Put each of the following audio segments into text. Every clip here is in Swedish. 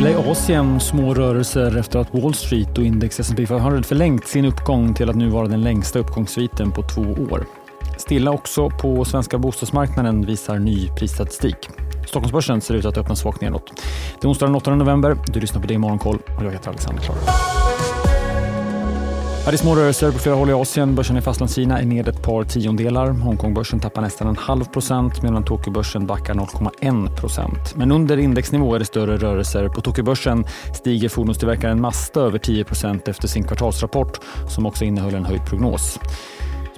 Stilla i Asien, små rörelser efter att Wall Street och index S&P 500 förlängt sin uppgång till att nu vara den längsta uppgångssviten på två år. Stilla också på svenska bostadsmarknaden visar ny prisstatistik. Stockholmsbörsen ser ut att öppna svagt nedåt. Det är onsdag den 8 november. Du lyssnar på det i Morgonkoll och jag heter Alexander Klar. Det är små rörelser på flera håll i Asien. Börsen i Fastlandskina är ned ett par tiondelar. Hongkongbörsen tappar nästan en halv procent medan Tokyobörsen backar 0,1 procent. Men under indexnivå är det större rörelser. På Tokyobörsen stiger fordonstillverkaren Mazda över 10 procent efter sin kvartalsrapport som också innehöll en höjd prognos.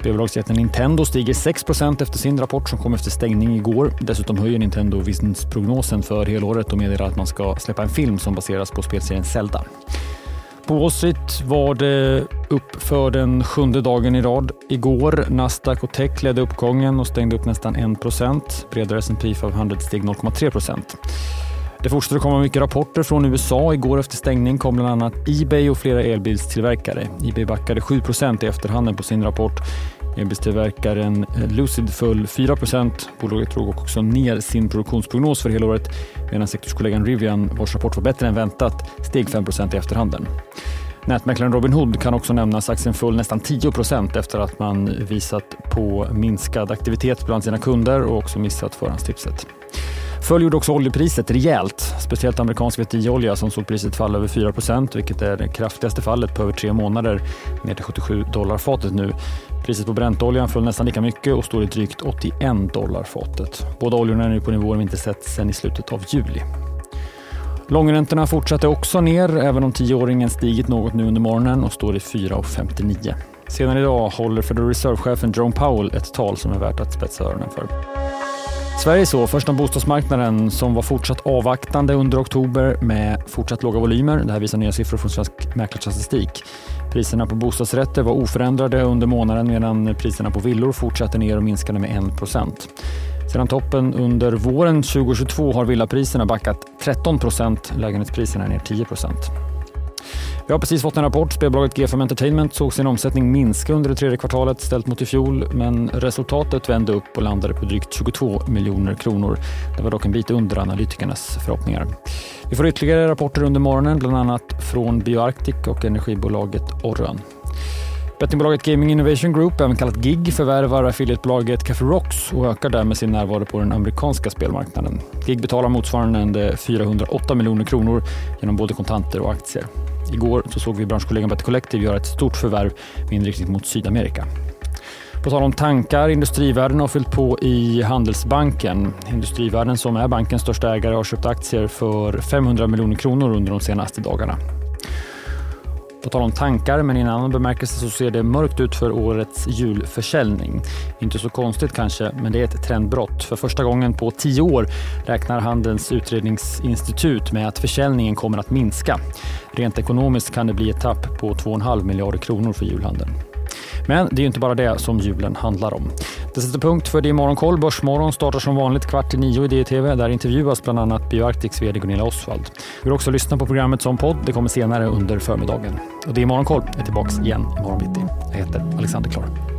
Spelbolagsjätten Nintendo stiger 6% efter sin rapport som kom efter stängning igår. Dessutom höjer Nintendo vinstprognosen för helåret och meddelar att man ska släppa en film som baseras på spelserien Zelda. På Wall Street var det upp för den sjunde dagen i rad. Igår Nasdaq och Tech ledde uppgången och stängde upp nästan 1 procent. Bredare S&P 500 steg 0,3% det fortsätter att komma mycket rapporter från USA. Igår efter stängning kom bland annat Ebay och flera elbilstillverkare. Ebay backade 7% i efterhanden på sin rapport. Elbilstillverkaren eh, Lucid föll 4% Bolaget drog också ner sin produktionsprognos för hela året medan sektorskollegan Rivian, vars rapport var bättre än väntat, steg 5% i efterhanden. Nätmäklaren Robinhood kan också nämnas. Aktien föll nästan 10% efter att man visat på minskad aktivitet bland sina kunder och också missat förhandstipset. Följer också oljepriset rejält, speciellt amerikansk VTI-olja som såg priset falla över 4% vilket är det kraftigaste fallet på över tre månader, ner till 77 dollar fatet nu. Priset på Brentoljan föll nästan lika mycket och står i drygt 81 dollar fatet. Båda oljorna är nu på nivåer vi inte sett sedan i slutet av juli. Långräntorna fortsatte också ner, även om tioåringen stigit något nu under morgonen och står i 4,59. Senare idag håller Federal Reserve-chefen Jerome Powell ett tal som är värt att spetsa öronen för. Sverige så, först om bostadsmarknaden som var fortsatt avvaktande under oktober med fortsatt låga volymer. Det här visar nya siffror från Svensk Mäklarstatistik. Priserna på bostadsrätter var oförändrade under månaden medan priserna på villor fortsatte ner och minskade med 1% Sedan toppen under våren 2022 har villapriserna backat 13 lägenhetspriserna ner 10 vi har precis fått en rapport. Spelbolaget G5 Entertainment såg sin omsättning minska under det tredje kvartalet ställt mot i fjol, men resultatet vände upp och landade på drygt 22 miljoner kronor. Det var dock en bit under analytikernas förhoppningar. Vi får ytterligare rapporter under morgonen, bland annat från BioArctic och energibolaget Orrön. Bettingbolaget Gaming Innovation Group, även kallat GIG, förvärvar affiliatebolaget Café Rocks och ökar därmed sin närvaro på den amerikanska spelmarknaden. GIG betalar motsvarande 408 miljoner kronor genom både kontanter och aktier. Igår så såg vi branschkollegan Better Collective göra ett stort förvärv med inriktning mot Sydamerika. På tal om tankar, Industrivärden har fyllt på i Handelsbanken. Industrivärden som är bankens största ägare har köpt aktier för 500 miljoner kronor under de senaste dagarna. På tal om tankar, men i en annan bemärkelse så ser det mörkt ut för årets julförsäljning. Inte så konstigt kanske, men det är ett trendbrott. För första gången på tio år räknar Handelns utredningsinstitut med att försäljningen kommer att minska. Rent ekonomiskt kan det bli ett tapp på 2,5 miljarder kronor för julhandeln. Men det är inte bara det som julen handlar om. Det sätter punkt för det i Morgonkoll. Börsmorgon startar som vanligt kvart i nio i DTV. Där intervjuas bland annat Bioarctics vd Gunilla Osvald. Du kan också lyssna på programmet som podd. Det kommer senare under förmiddagen. Och det i Morgonkoll är tillbaka igen imorgon bitti. Jag heter Alexander Klar.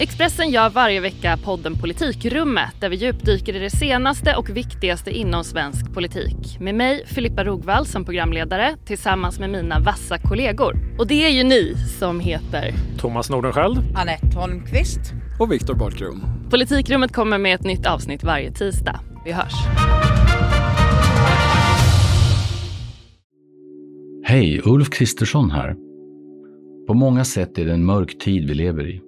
Expressen gör varje vecka podden Politikrummet där vi djupdyker i det senaste och viktigaste inom svensk politik. Med mig, Filippa Rogvall, som programledare tillsammans med mina vassa kollegor. Och det är ju ni som heter Thomas Nordenskjöld, Anette Holmqvist och Viktor Bartkron. Politikrummet kommer med ett nytt avsnitt varje tisdag. Vi hörs. Hej, Ulf Kristersson här. På många sätt är det en mörk tid vi lever i.